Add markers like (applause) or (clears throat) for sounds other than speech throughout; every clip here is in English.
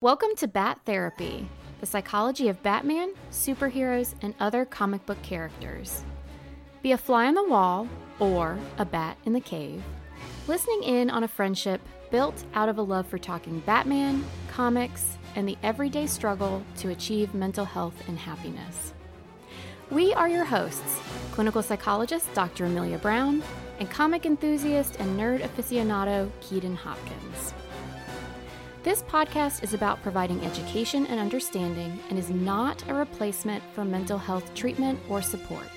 Welcome to Bat Therapy, the psychology of Batman, superheroes, and other comic book characters. Be a fly on the wall or a bat in the cave, listening in on a friendship built out of a love for talking Batman, comics, and the everyday struggle to achieve mental health and happiness. We are your hosts, clinical psychologist Dr. Amelia Brown and comic enthusiast and nerd aficionado Keaton Hopkins. This podcast is about providing education and understanding and is not a replacement for mental health treatment or support.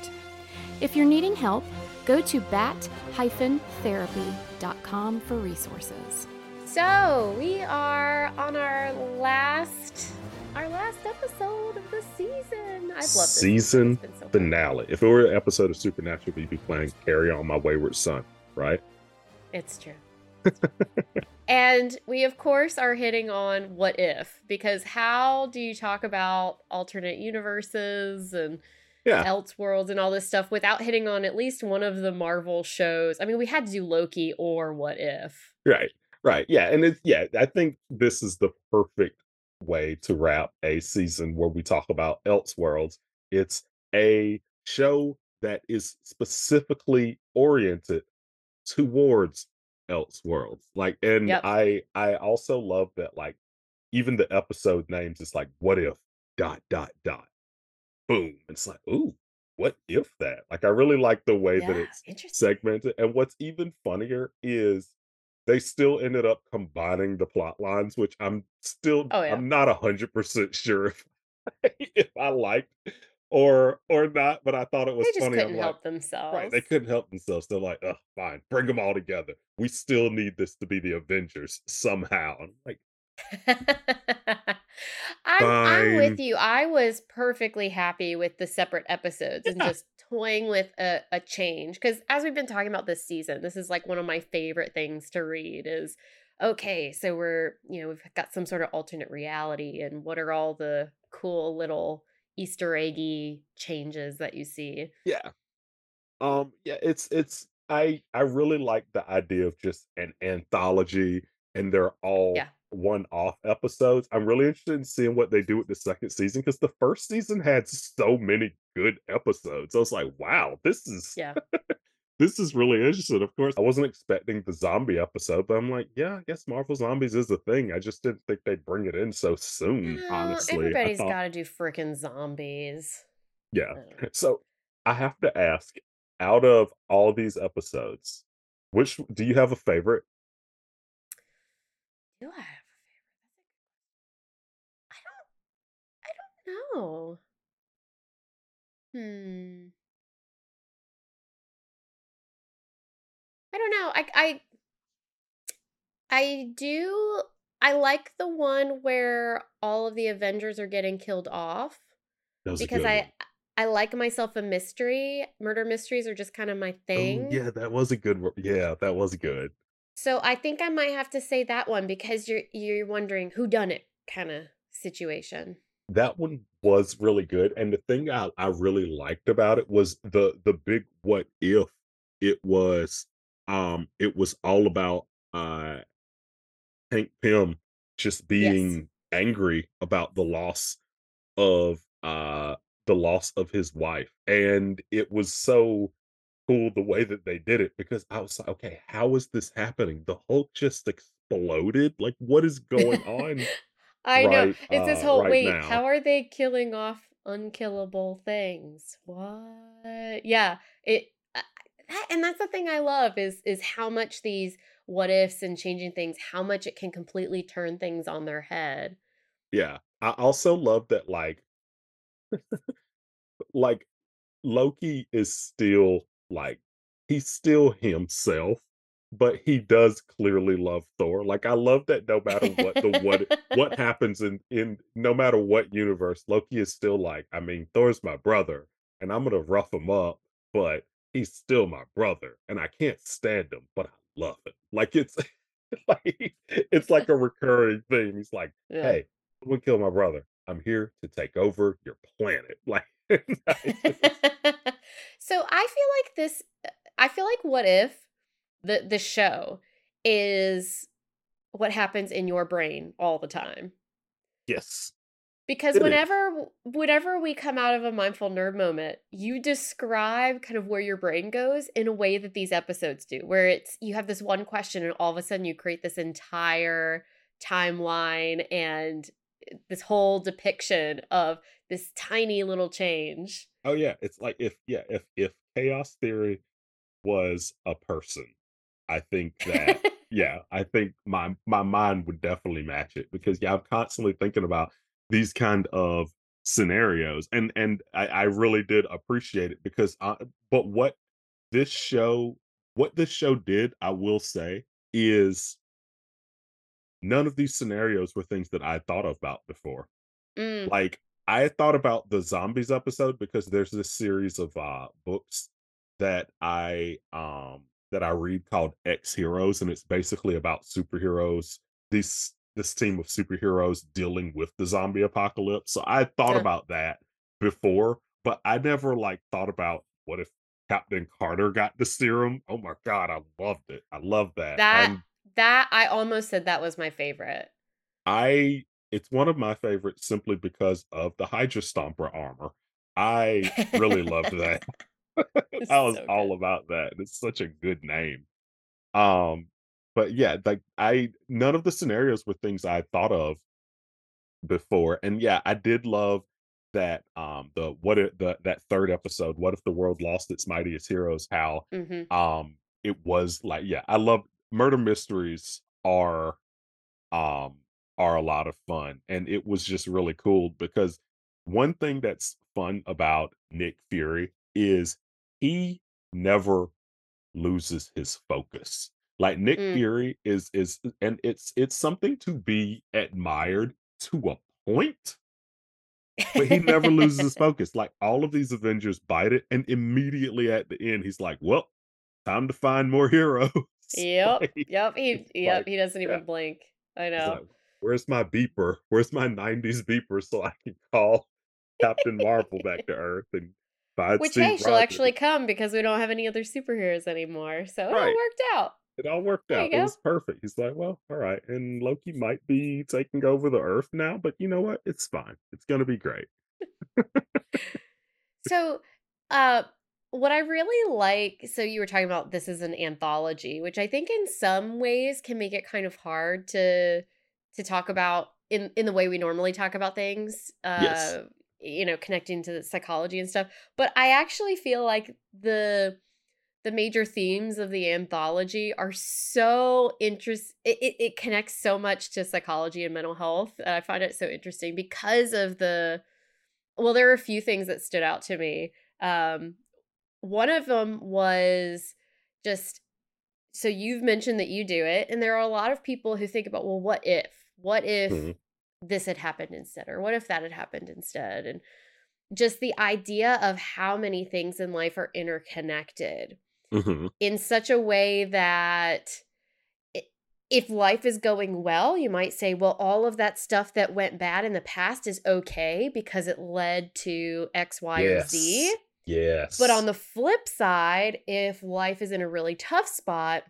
If you're needing help, go to bat-therapy.com for resources. So we are on our last our last episode of the season. I've loved this season It's been so fun. finale. If it were an episode of Supernatural, we'd be playing Carry On My Wayward Son, right? It's true. (laughs) and we of course are hitting on what if because how do you talk about alternate universes and Yeah. Elseworlds and all this stuff without hitting on at least one of the Marvel shows? I mean, we had to do Loki or what if. Right. Right. Yeah. And it's yeah, I think this is the perfect way to wrap a season where we talk about Elseworlds. It's a show that is specifically oriented towards Elseworlds. Like and Yep. I I also love that like even the episode names is like what if dot dot dot boom. It's like, ooh, what if that? Like I really like the way that Yeah, it's interesting. segmented. And what's even funnier is they still ended up combining the plot lines, which I'm still Oh, yeah. I'm not a hundred percent (laughs) sure if (laughs) if I liked or or not, but I thought it was They just funny. couldn't I'm like, help themselves. right, they couldn't help themselves. They're like, oh, fine, bring them all together. We still need this to be the Avengers somehow. And I'm like, (laughs) I'm, I'm with you. I was perfectly happy with the separate episodes and just toying with a, a change. Because as we've been talking about this season, this is like one of my favorite things to read is okay, so we're, you know, we've got some sort of alternate reality and what are all the cool little Easter eggy changes that you see? Yeah. Um yeah, it's it's I I really like the idea of just an anthology and they're all Yeah. one-off episodes. I'm really interested in seeing what they do with the second season because the first season had so many good episodes. I was like, wow, this is Yeah. This is really interesting. Of course, I wasn't expecting the zombie episode, but I'm like, yeah, I guess Marvel Zombies is a thing. I just didn't think they'd bring it in so soon, Well, honestly. (laughs) Everybody's thought- got to do freaking zombies. yeah. I. (laughs) So I have to ask, out of all these episodes, which do you have a favorite? Do I have a favorite? I don't. I don't know. Hmm. I don't know. I I I do. I like the one where all of the Avengers are getting killed off That was a because I. I like myself a mystery. Murder mysteries are just kind of my Oh, thing. yeah, that was a good one. Yeah, that was good. So I think I might have to say that one because you're you're wondering who done it kind of situation. That one was really good. And the thing I, I really liked about it was the the big what if it was um it was all about uh Hank Pym just being angry about the loss of uh the loss of his wife. And it was so cool the way that they did it because I was like, okay, how is this happening? The Hulk just exploded. Like, what is going on? (laughs) I know. right, It's this uh, whole right wait, now. how are they killing off unkillable things? What? Yeah, it that, and that's the thing I love is is how much these what ifs and changing things, how much it can completely turn things on their head. Yeah. I also love that, like, (laughs) like Loki is still like he's still himself, but he does clearly love Thor. Like I love that no matter what the what what (laughs) happens in in no matter what universe, Loki is still like, I mean, Thor's my brother, and I'm gonna rough him up, but he's still my brother, and I can't stand him, but I love him. Like it's (laughs) like it's like a recurring thing. He's like, Yeah. hey, I'm gonna kill my brother. I'm here to take over your planet. (laughs) Like (laughs) so I feel like this uh, I feel like what if the the show is what happens in your brain all the time. Yes. Because It is. whenever whenever we come out of a mindful nerd moment, you describe kind of where your brain goes in a way that these episodes do, where it's you have this one question and all of a sudden you create this entire timeline and eh, this whole depiction of this tiny little change. Oh yeah, it's like if yeah, if if chaos theory was a person, I think that (laughs) yeah, I think my my mind would definitely match it because yeah, I'm constantly thinking about these kind of scenarios and and I, I really did appreciate it because uh, but what this show what this show did, I will say, is none of these scenarios were things that I thought about before. Mm, Like, I thought about the zombies episode because there's this series of, uh, books that I, um that I read called Ex-Heroes, and it's basically about superheroes, this this team of superheroes dealing with the zombie apocalypse. So I thought uh, about that before, but I never, like, thought about what if Captain Carter got the serum? Oh my god, I loved it. I love that. that And that I almost said that was my favorite. I it's one of my favorites simply because of the Hydra Stomper armor. I really loved that. (laughs) (laughs) I was so all about that. It's such a good name. Um, but yeah, like I none of the scenarios were things I thought of before. And yeah, I did love that um the what if the that third episode, What if the world lost its mightiest heroes, how Mhm. um it was like yeah, I love murder mysteries are um, are a lot of fun. And it was just really cool because one thing that's fun about Nick Fury is he never loses his focus. Like Nick Mm. Fury is is and it's it's something to be admired to a point, but he never loses his (laughs) focus. Like all of these Avengers bite it, and immediately at the end, he's like, Well, time to find more heroes. (laughs) Yep, like, yep, he yep, like, he doesn't yeah. even blink. I know. like, "Where's my beeper? Where's my '90s beeper so I can call Captain Marvel back (laughs) to Earth and find Which, hey, Steve she'll Rogers?" actually come because we don't have any other superheroes anymore, so it all Right. worked out. It all worked There out. It was perfect. He's like, "Well, all right." And Loki might be taking over the Earth now, but you know what? It's fine. It's gonna be great. (laughs) So, uh, what I really like, so you were talking about this is an anthology, which I think in some ways can make it kind of hard to to talk about in in the way we normally talk about things. Yes. Uh, you know, connecting to the psychology and stuff. But I actually feel like the the major themes of the anthology are so interest it, it, it connects so much to psychology and mental health and i find it so interesting because of the well there are a few things that stood out to me. Um one of them was just so you've mentioned that you do it and there are a lot of people who think about well what if? What if Mhm. this had happened instead? or what if that had happened instead? and just the idea of how many things in life are interconnected Mhm. in such a way that if life is going well, you might say, well, all of that stuff that went bad in the past is okay because it led to X, Y, or Z. Yes. Yes. But on the flip side, if life is in a really tough spot,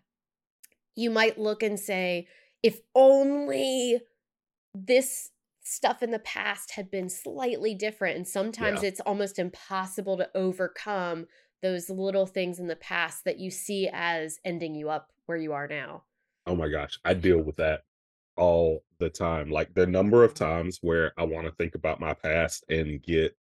you might look and say, if only this stuff in the past had been slightly different. And sometimes Yeah. it's almost impossible to overcome those little things in the past that you see as ending you up where you are now. Oh my gosh, I deal with that all the time. Like the number of times where I want to think about my past and get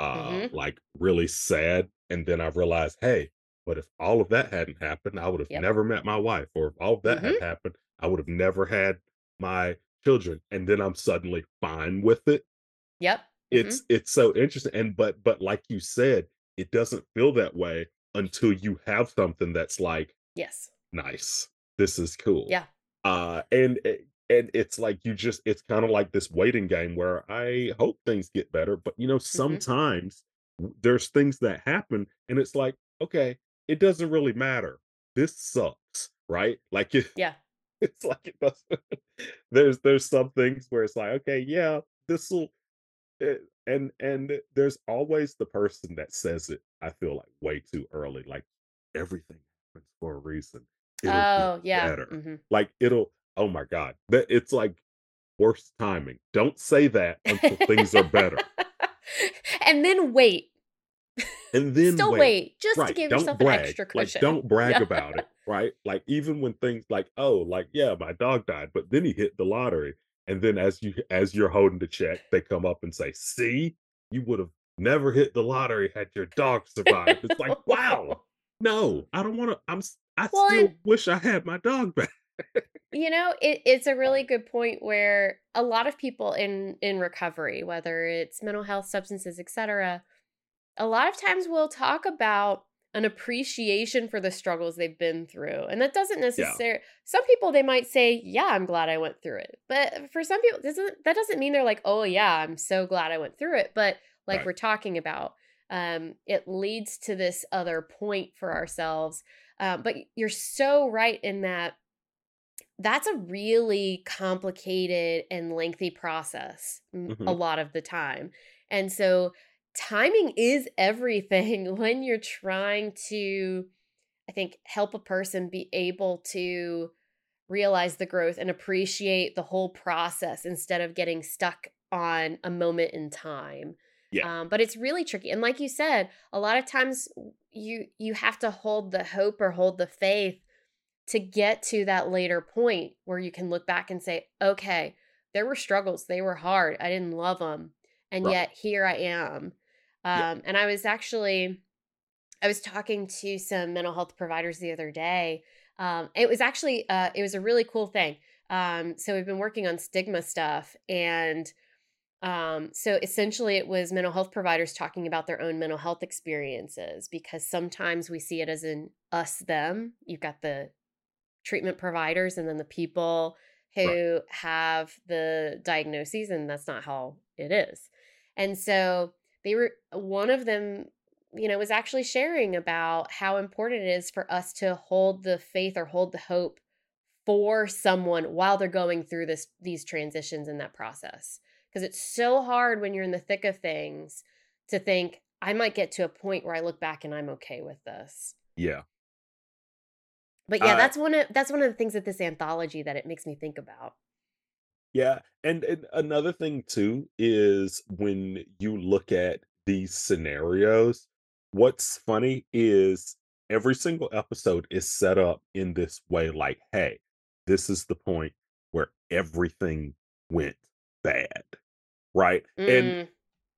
uh hmm like really sad and then I realize, hey, but if all of that hadn't happened, I would have Yep. never met my wife or if all of that had hmm happened, I would have never had my children and then I'm suddenly fine with it. Yep. hmm It's it's so interesting and but but like you said, it doesn't feel that way until you have something that's like Yes. nice. This is cool. Yeah. Uh, and and it's like you just it's kind of like this waiting game where I hope things get better, but you know, hmm sometimes w- there's things that happen and it's like, okay, it doesn't really matter. This sucks, right? Like it, Yeah. (laughs) it's like it doesn't (laughs) there's there's some things where it's like, okay, yeah, this will and and there's always the person that says it, I feel like way too early. Like everything happens for a reason. It'll Oh, yeah. better. hmm Like it'll oh my God. That it's like worst timing. Don't say that until things are better. (laughs) and then wait. And (laughs) then Still wait. wait, just to give Don't yourself an brag. extra Like cushion. don't brag Yeah. about it. (laughs) Right. Like even when things like, oh, like, yeah, my dog died, but then he hit the lottery. And then as you as you're holding the check, they come up and say, see, you would have never hit the lottery had your dog survived. It's like, (laughs) wow. No, I don't want to. I'm. I Well, still and- wish I had my dog back. you know it, it's a really good point where a lot of people in in recovery whether it's mental health substances etc a lot of times we'll talk about an appreciation for the struggles they've been through and that doesn't necessarily some people they might say yeah i'm glad i went through it but for some people doesn't that doesn't mean they're like oh yeah i'm so glad i went through it but like Right. we're talking about um it leads to this other point for ourselves um, but you're so right in that that's a really complicated and lengthy process m- a lot of the time. And so timing is everything (laughs) when you're trying to I think help a person be able to realize the growth and appreciate the whole process instead of getting stuck on a moment in time. Yeah. Um, but it's really tricky. And like you said, a lot of times you you have to hold the hope or hold the faith to get to that later point where you can look back and say, okay, there were struggles. They were hard. I didn't love them. And Right. yet here I am. Um, Yeah. And I was actually, I was talking to some mental health providers the other day. Um, it was actually, uh, it was a really cool thing. Um, so we've been working on stigma stuff and um, so essentially, it was mental health providers talking about their own mental health experiences because sometimes we see it as an us them. You've got the treatment providers and then the people who have the diagnoses, and that's not how it is. And so they were, one of them, you know, was actually sharing about how important it is for us to hold the faith or hold the hope for someone while they're going through this these transitions in that process because it's so hard when you're in the thick of things to think I might get to a point where I look back and I'm okay with this. Yeah. But yeah, Uh, that's one of that's one of the things that this anthology that it makes me think about. Yeah, and, and another thing too is when you look at these scenarios, what's funny is every single episode is set up in this way like, hey, this is the point where everything went bad, right? And Mm,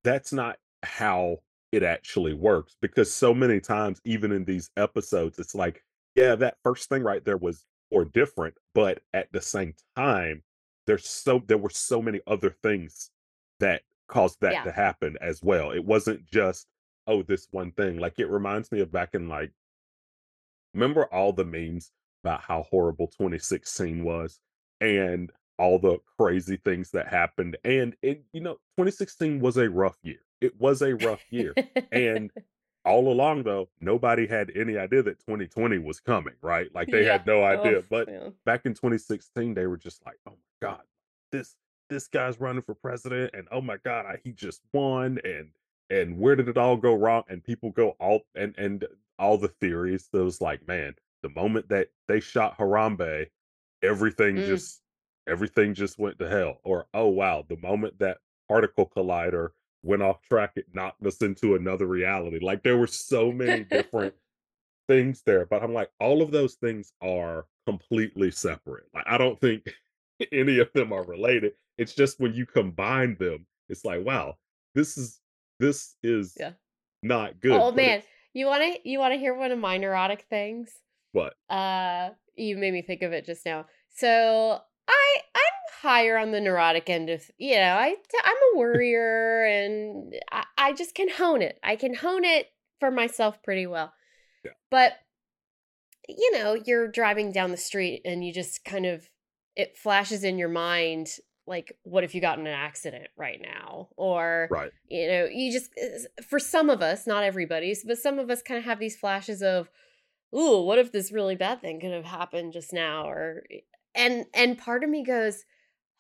that's not how it actually works because so many times even in these episodes it's like yeah that first thing right there was or different but at the same time there's so there were so many other things that caused that Yeah. to happen as well. It wasn't just oh this one thing. Like it reminds me of back in like remember all the memes about how horrible 2016 was and all the crazy things that happened and it you know 2016 was a rough year. It was a rough year and (laughs) all along though nobody had any idea that 2020 was coming right? Like they had no oh, idea Oh, but man. back in 2016 they were just like oh god this this guy's running for president and oh my god I, he just won and and where did it all go wrong? And people go all and and all the theories that was like man the moment that they shot harambe everything Mm. just everything just went to hell or oh wow the moment that particle collider went off track it knocked us into another reality. Like there were so many different (laughs) things there but i'm like all of those things are completely separate. Like i don't think (laughs) any of them are related it's just when you combine them it's like wow this is this is Yeah. not good oh man, you want to you want to hear one of my neurotic things? what Uh, you made me think of it just now. So I I'm higher on the neurotic end of you know I I'm a (laughs) worrier and I, I just can hone it. I can hone it for myself pretty well. Yeah. But you know, you're driving down the street and you just kind of it flashes in your mind like what if you got in an accident right now? Or right. you know you just for some of us not everybody's but some of us kind of have these flashes of ooh what if this really bad thing could have happened just now? Or eh, and and part of me goes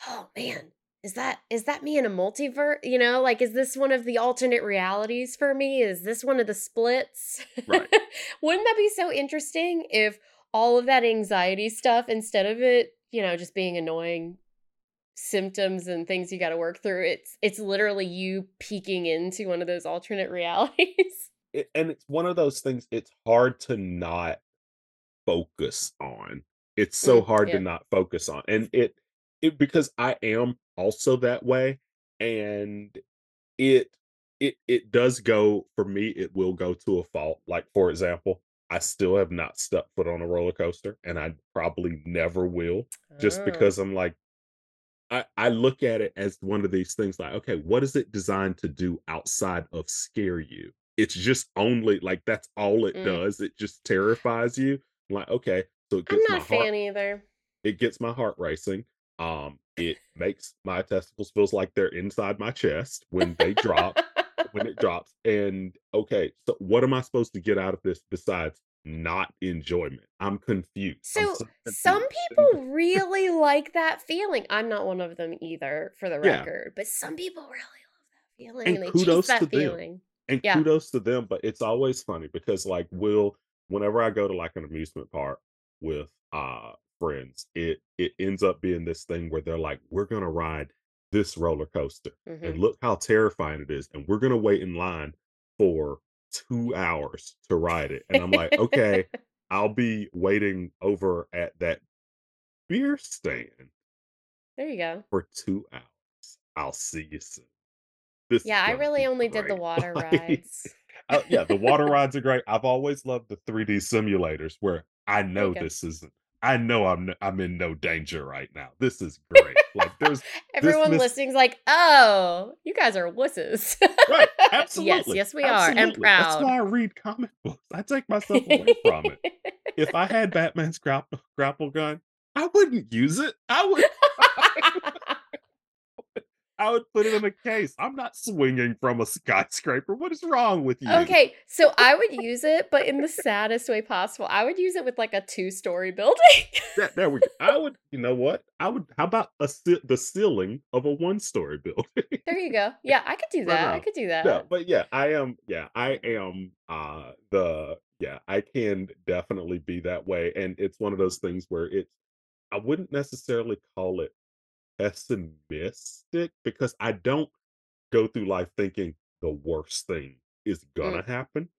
oh man is that is that me in a multiverse you know like is this one of the alternate realities for me? Is this one of the splits? Right. (laughs) wouldn't that be so interesting if all of that anxiety stuff instead of it you know just being annoying symptoms and things you got to work through. It's it's literally you peeking into one of those alternate (laughs) realities. It, and it's one of those things it's hard to not focus on. It's so Mm, hard to not focus on. And it it because I am also that way and it it it does go for me it will go to a fault. Like for example, I still have not stepped foot on a roller coaster and I probably never will just Oh. because I'm like I, I look at it as one of these things like, okay, what is it designed to do outside of scare you? It's just only like that's all it Mm. does. It just terrifies you. I'm like, okay, so it I'm gets not my heart fan either. it gets my heart racing. Um, it makes my testicles feels like they're inside my chest when they drop, when it drops. And okay, so what am I supposed to get out of this besides not enjoyment? I'm confused. I'm So so some people really like that feeling. I'm not one of them either, for the Yeah. record. But some people really love that feeling And and, they kudos chase to that them. feeling. and Yeah. kudos to them but it's always funny because like we'll whenever i go to like an amusement park with uh friends it it ends up being this thing where they're like we're gonna ride this roller coaster hmm and look how terrifying it is and we're gonna wait in line for two hours to ride it and i'm like okay (laughs) i'll be waiting over at that beer stand there you go. for two hours i'll see you soon this Yeah, I really only did the (laughs) water like rides. Uh, yeah, the water (laughs) rides are great. I've always loved the 3D simulators where I know this isn't. I know I'm I'm in no danger right now. This is great. Like there's (laughs) Everyone miss listening's like, oh, you guys are wusses. right, (laughs) yes, absolutely, yes, we are. And absolutely. That's why I read comic books. I take myself away from it. If I had (laughs) Batman's grapple grapple gun, I wouldn't use it. I would I would put it in a case. I'm not swinging from a skyscraper. What is wrong with you? okay, so I would use it, but in the saddest way possible. I would use it with like a two story building. Yeah, there we go. I would, you know what? I would. How about a the ceiling of a one-story building? there you go. Yeah, I could do (laughs) that. I could do no, that. but yeah, I am. Yeah, I am. Uh, the yeah, I can definitely be that way, and it's one of those things where it's. I wouldn't necessarily call it pessimistic because I don't go through life thinking the worst thing is gonna Mm, happen,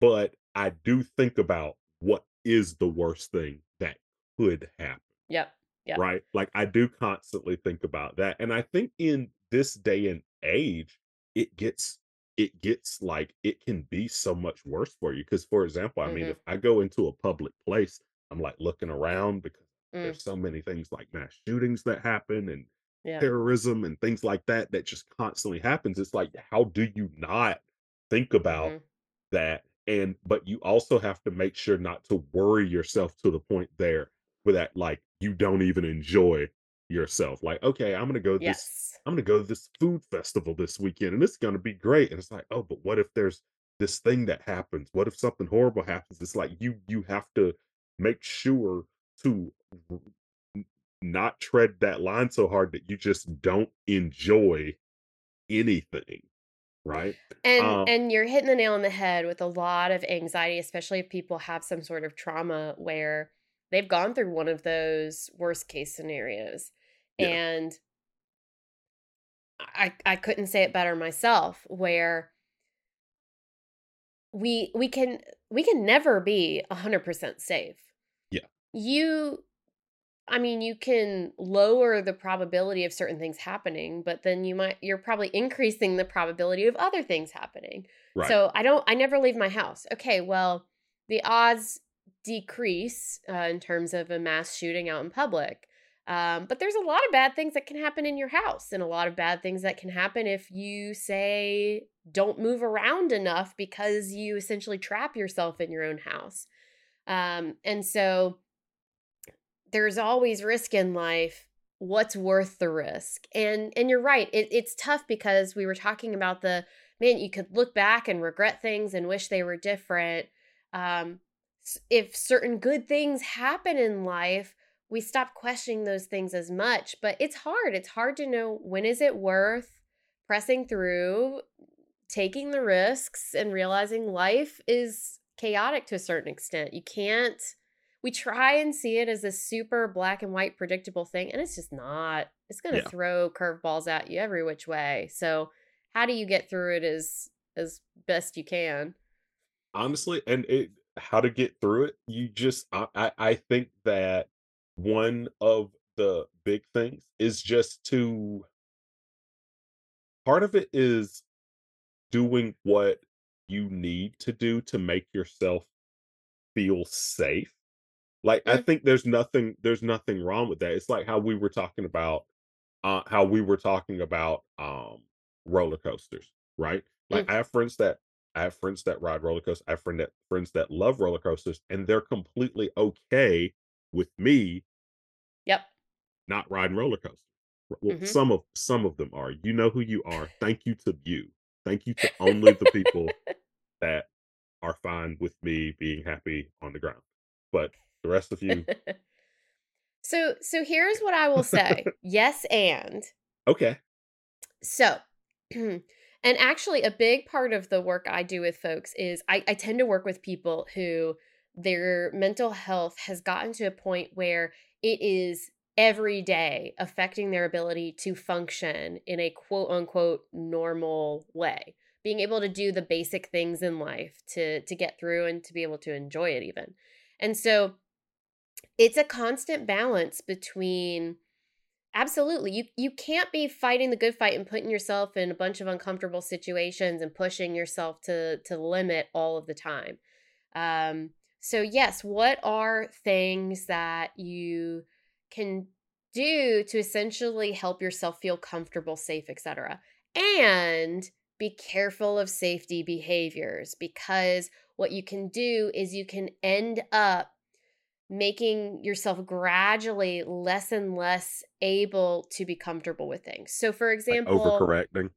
but I do think about what is the worst thing that could happen yep. Yep. right? Like I do constantly think about that. And I think in this day and age, it gets it gets like it can be so much worse for you. Because for example, I mean, hmm if I go into a public place, I'm like looking around because Mm, there's so many things like mass shootings that happen and yeah. terrorism and things like that that just constantly happens. It's like, how do you not think about hmm that? And but you also have to make sure not to worry yourself to the point there where that like you don't even enjoy yourself. Like okay i'm gonna go this Yes. i'm gonna go to this food festival this weekend and it's gonna be great. And it's like oh but what if there's this thing that happens? What if something horrible happens? It's like you you have to make sure to not tread that line so hard that you just don't enjoy anything right And um and you're hitting the nail on the head with a lot of anxiety, especially if people have some sort of trauma where they've gone through one of those worst case scenarios. yeah And I I couldn't say it better myself where we we can we can never be 100% safe. yeah You I mean, you can lower the probability of certain things happening, but then you might you're probably increasing the probability of other things happening. right So I don't I never leave my house. Okay, well, the odds decrease uh, in terms of a mass shooting out in public. Um, but there's a lot of bad things that can happen in your house, and a lot of bad things that can happen if you say don't move around enough because you essentially trap yourself in your own house. Um, and so there's always risk in life what's worth the risk? And and you're right it, it's tough because we were talking about the man you could look back and regret things and wish they were different um if certain good things happen in life we stop questioning those things as much but it's hard it's hard to know when is it worth pressing through taking the risks and realizing life is chaotic to a certain extent you can't we try and see it as a super black and white predictable thing and it's just not. It's going to Yeah. throw curveballs at you every which way. So, how do you get through it as as best you can? Honestly, and it how to get through it, you just I I I think that one of the big things is just to part of it is doing what you need to do to make yourself feel safe. Like, I Mm, think there's nothing there's nothing wrong with that. It's like how we were talking about uh how we were talking about um roller coasters, right? Like mm, I have friends that I have friends that ride roller coasters. I have friend that friends that love roller coasters and they're completely okay with me yep. not riding roller coasters. Well, Mhm. some of some of them are. You know who you are. Thank you to you. Thank you to only the people (laughs) that are fine with me being happy on the ground. But the rest of you, (laughs) so, so here's what I will say. (laughs) Yes, and okay. So, (clears throat) and actually, a big part of the work I do with folks is I, I tend to work with people who their mental health has gotten to a point where it is every day affecting their ability to function in a quote unquote normal way being able to do the basic things in life to to get through and to be able to enjoy it even and so it's a constant balance between Absolutely. You you can't be fighting the good fight and putting yourself in a bunch of uncomfortable situations and pushing yourself to to limit all of the time. Um so yes, what are things that you can do to essentially help yourself feel comfortable, safe, etc. And be careful of safety behaviors because what you can do is you can end up making yourself gradually less and less able to be comfortable with things. So, for example, Like overcorrecting.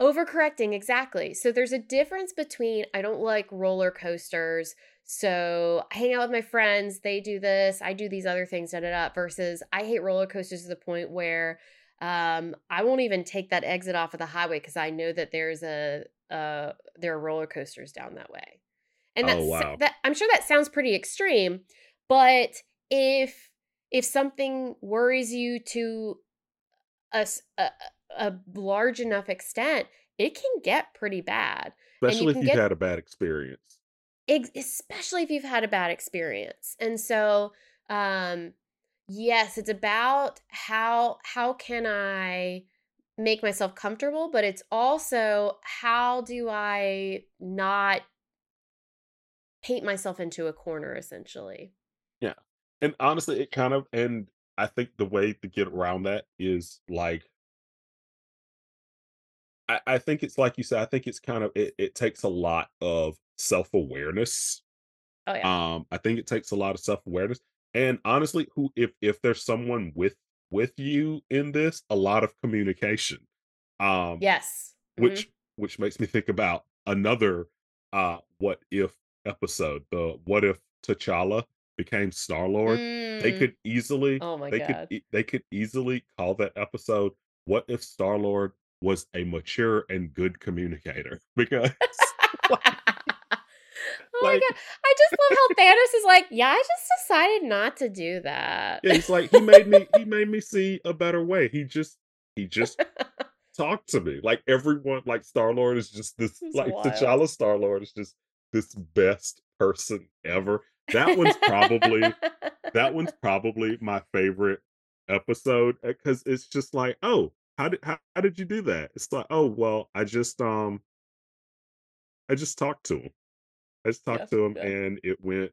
overcorrecting, exactly. So, there's a difference between I don't like roller coasters. So, I hang out with my friends, they do this, I do these other things, da da da, versus I hate roller coasters to the point where um, I won't even take that exit off of the highway because I know that there's a, uh, there are roller coasters down that way. And Oh that's wow. that I'm sure that sounds pretty extreme, but if if something worries you to a a large enough extent, it can get pretty bad. And you Especially if you've get had a bad experience. ex- especially if you've had a bad experience. And so um yes, it's about how how can I make myself comfortable, but it's also how do I not paint myself into a corner essentially. Yeah. And honestly, it kind of and I think the way to get around that is like I, I think it's like you said, I think it's kind of it, it takes a lot of self-awareness. Oh yeah. Um, I think it takes a lot of self-awareness. And honestly, who if if there's someone with with you in this, a lot of communication. Um, Yes. Mhm. which which makes me think about another uh what if episode, the what if T'Challa became Star-Lord. They Mm. could easily Oh my they could god. e- they could easily call that episode what if Star-Lord was a mature and good communicator (laughs) because (laughs) like, oh my god. I just love how Thanos is like, yeah, I just decided not to do that. yeah, he's like he made me he made me see a better way. He just he just (laughs) talked to me. Like everyone like Star-Lord is just this like wild. T'Challa Star-Lord is just this best person ever. That one's probably that one's (laughs) probably my favorite episode because it's just like, oh, how did how, how did you do that? It's like, oh well, I just um I just talked to him. I just talked to him yeah. and it went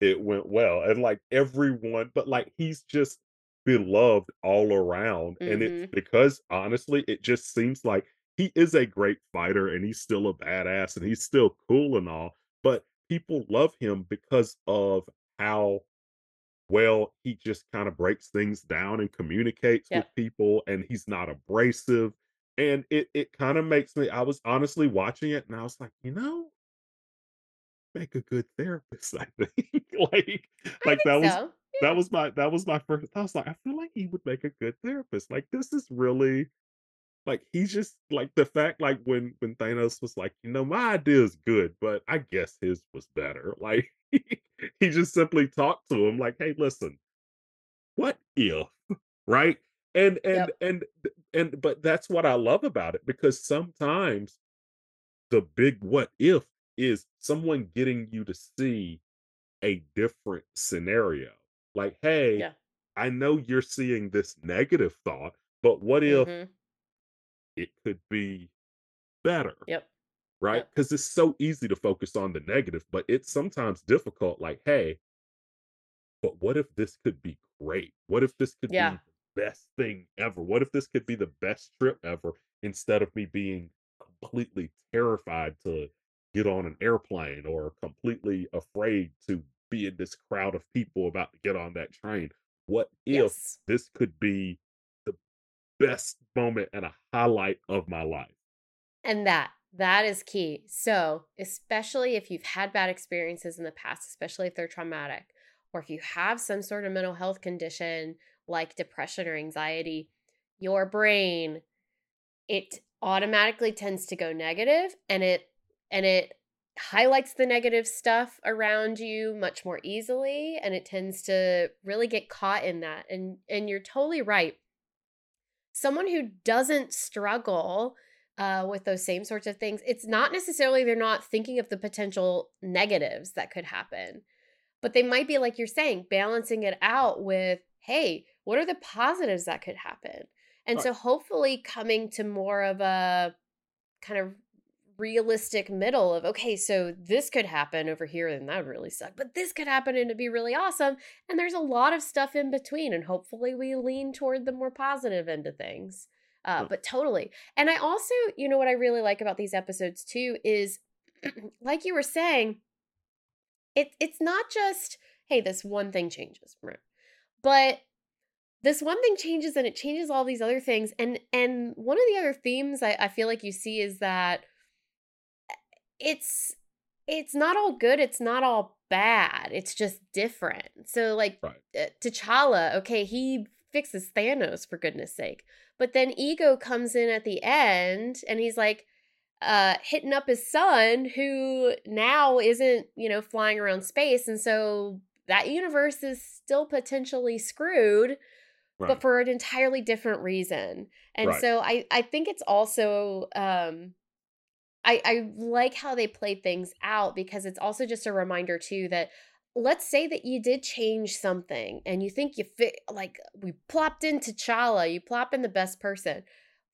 it went well. And like everyone, but like he's just beloved all around. And it's Mhm. because honestly, it just seems like he is a great fighter and he's still a badass and he's still cool and all, but people love him because of how well he just kind of breaks things down and communicates with people and he's not abrasive. And it it kind of makes me I was honestly watching it and I was like, you know, make a good therapist, (laughs) I think. like like think that was so. that was my that was my first I was like, I feel like he would make a good therapist. Like this is really Like, he's just like, the fact, like, when when Thanos was like, "You know, my idea is good, but I guess his was better." (laughs) Like, he just simply talked to him like, "Hey, listen, what if?" (laughs) Right? And and Yep. and and but that's what I love about it because sometimes the big what if is someone getting you to see a different scenario. Like, "Hey, Yeah. I know you're seeing this negative thought, but what if Mhm. It could be better?" Yep. Right? Yep. Because it's so easy to focus on the negative, but it's sometimes difficult, like, "Hey, but what if this could be great? What if this could Yeah. be the best thing ever? What if this could be the best trip ever instead of me being completely terrified to get on an airplane or completely afraid to be in this crowd of people about to get on that train? What if Yes. this could be best moment and a highlight of my life?" And that that is key. So, especially if you've had bad experiences in the past, especially if they're traumatic, or if you have some sort of mental health condition like depression or anxiety, your brain it automatically tends to go negative and it and it highlights the negative stuff around you much more easily and it tends to really get caught in that. And and you're totally right someone who doesn't struggle uh, with those same sorts of things, it's not necessarily they're not thinking of the potential negatives that could happen, but they might be, like you're saying, balancing it out with, hey, what are the positives that could happen? And Right, so hopefully coming to more of a kind of realistic middle of okay so this could happen over here and that would really suck but this could happen and it'd be really awesome and there's a lot of stuff in between and hopefully we lean toward the more positive end of things uh, huh, but totally and i also you know what i really like about these episodes too is (clears throat) like you were saying it, it's not just hey this one thing changes right? but this one thing changes and it changes all these other things and and one of the other themes i, I feel like you see is that it's it's not all good, it's not all bad, it's just different. So, like, right, uh, T'Challa, okay, he fixes Thanos for goodness sake, but then Ego comes in at the end and he's like, uh, hitting up his son who now isn't, you know, flying around space, and so that universe is still potentially screwed, but for an entirely different reason. And right. so I I think it's also um I I like how they play things out because it's also just a reminder too that let's say that you did change something and you think you fit like we plopped in T'Challa, you plop in the best person.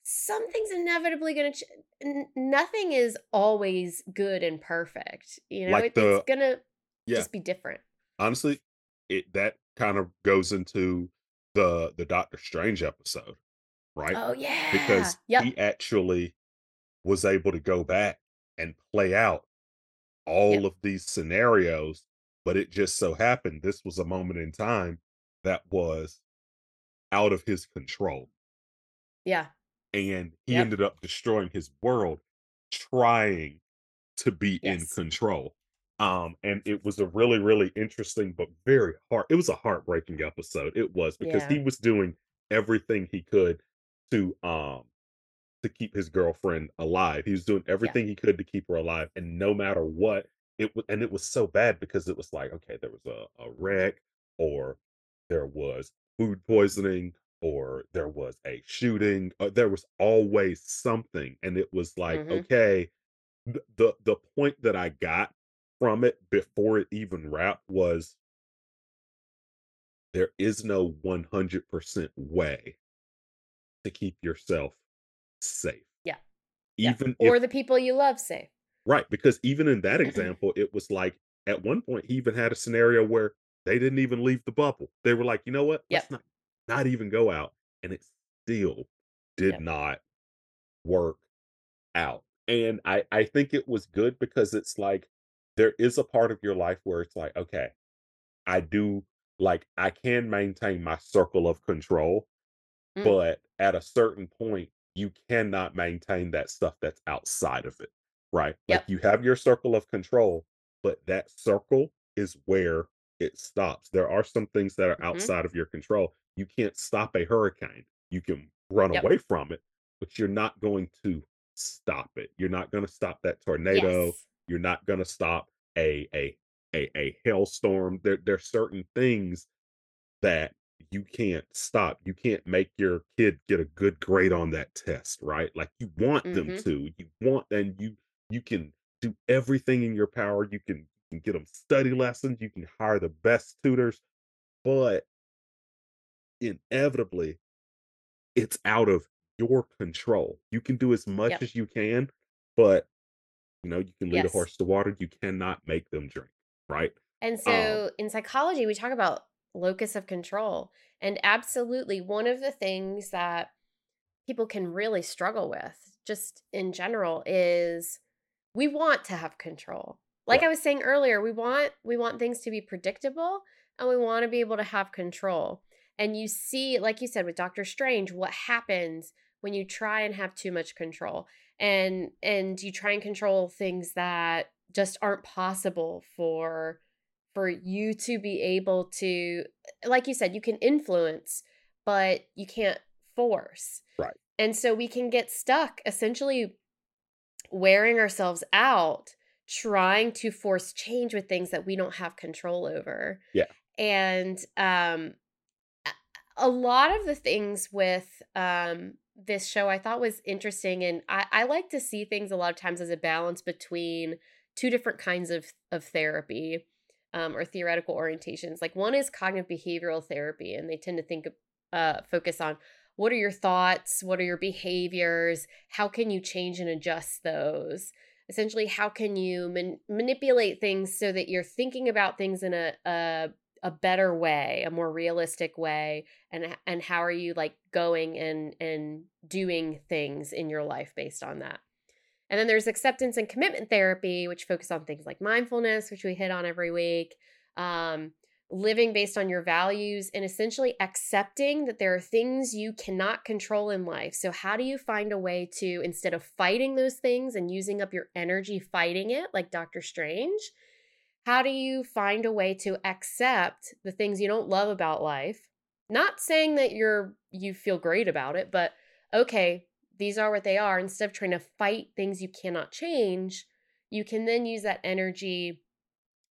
Something's inevitably going to ch- n- nothing is always good and perfect. You know, Like it, it's going to yeah, just be different. honestly, it that kind of goes into the the Doctor Strange episode, right? Oh yeah. Because Yep. he actually was able to go back and play out all Yep. of these scenarios, but it just so happened this was a moment in time that was out of his control, Yeah. and he Yep. ended up destroying his world trying to be in control. Um, and it was a really, really interesting but very hard. it was a heartbreaking episode. It was because he was doing everything he could to um to keep his girlfriend alive. He was doing Yeah. everything he could to keep her alive, and no matter what, it was and it was so bad because it was like, okay, there was a, a wreck, or there was food poisoning, or there was a shooting. Uh, there was always something, and it was like, Mhm. okay, the the, the point that I got from it before it even wrapped was there is no 100% way to keep yourself safe. Yeah. Yeah. Even if Or the people you love safe. Right, because even in that example, it was like at one point he even had a scenario where they didn't even leave the bubble. They were like, "You know what? Let's not not even go out." And it still did Yep. not work out. And I I think it was good because it's like there is a part of your life where it's like, "Okay, I do like I can maintain my circle of control, Mm. but at a certain point, you cannot maintain that stuff that's outside of it, right? Like you have your circle of control, but that circle is where it stops. There are some things that are Mhm. outside of your control. You can't stop a hurricane. You can run Yep. away from it, but you're not going to stop it. You're not going to stop that tornado. Yes. You're not going to stop a a a a hailstorm. There there's certain things that you can't stop. You can't make your kid get a good grade on that test, right? Like you want them Mhm. to. You want and you you can do everything in your power. You can, you can get them study lessons. You can hire the best tutors, but inevitably it's out of your control. You can do as much Yep. as you can, but you know, you can lead a horse to water. You cannot make them drink, right? And Um, so in psychology, we talk about locus of control. And absolutely, one of the things that people can really struggle with, just in general, is we want to have control. Like I was saying earlier, we want we want things to be predictable and we want to be able to have control. And you see, like you said with Doctor Strange, what happens when you try and have too much control and and you try and control things that just aren't possible for for you to be able to like you said you can influence but you can't force. Right, and so we can get stuck essentially wearing ourselves out trying to force change with things that we don't have control over. Yeah, and um a lot of the things with um this show I thought was interesting and I, I like to see things a lot of times as a balance between two different kinds of of therapy um, or theoretical orientations. Like one is cognitive behavioral therapy, and they tend to think uh, focus on what are your thoughts, what are your behaviors, how can you change and adjust those. Essentially, how can you man- manipulate things so that you're thinking about things in a, a a better way, a more realistic way, and and how are you like going and and doing things in your life based on that. And then there's acceptance and commitment therapy, which focus on things like mindfulness, which we hit on every week, um, living based on your values, and essentially accepting that there are things you cannot control in life. So, how do you find a way to, instead of fighting those things and using up your energy fighting it, like Doctor Strange, how do you find a way to accept the things you don't love about life? Not saying that you're you feel great about it, but okay, these are what they are. Instead of trying to fight things you cannot change, you can then use that energy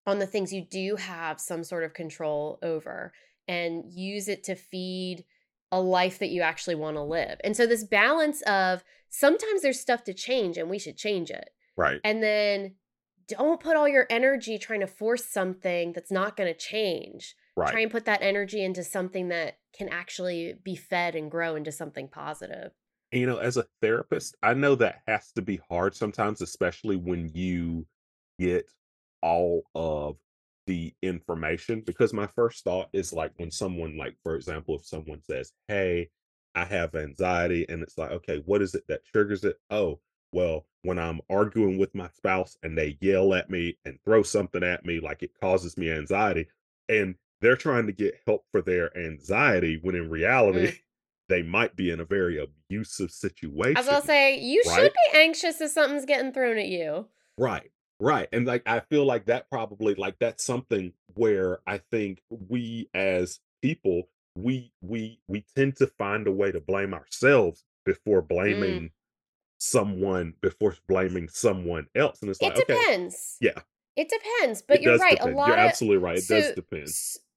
on the things you do have some sort of control over and use it to feed a life that you actually want to live. And so this balance of sometimes there's stuff to change and we should change it. right, And then don't put all your energy trying to force something that's not going to change. Right. Try and put that energy into something that can actually be fed and grow into something positive. You know, as a therapist, I know that has to be hard sometimes, especially when you get all of the information. Because my first thought is like when someone, like, for example, if someone says, Hey, I have anxiety, and it's like, okay, what is it that triggers it? Oh, well, when I'm arguing with my spouse and they yell at me and throw something at me, like it causes me anxiety. And they're trying to get help for their anxiety when in reality, Mm. They might be in a very abusive situation. As I was gonna say you should be anxious if something's getting thrown at you. Right. Right. And like I feel like that probably like that's something where I think we as people we we we tend to find a way to blame ourselves before Mm. blaming someone before blaming someone else. And it's It like, okay, depends. yeah, It depends, but it you're right. A depend. You're of absolutely right. It does depend.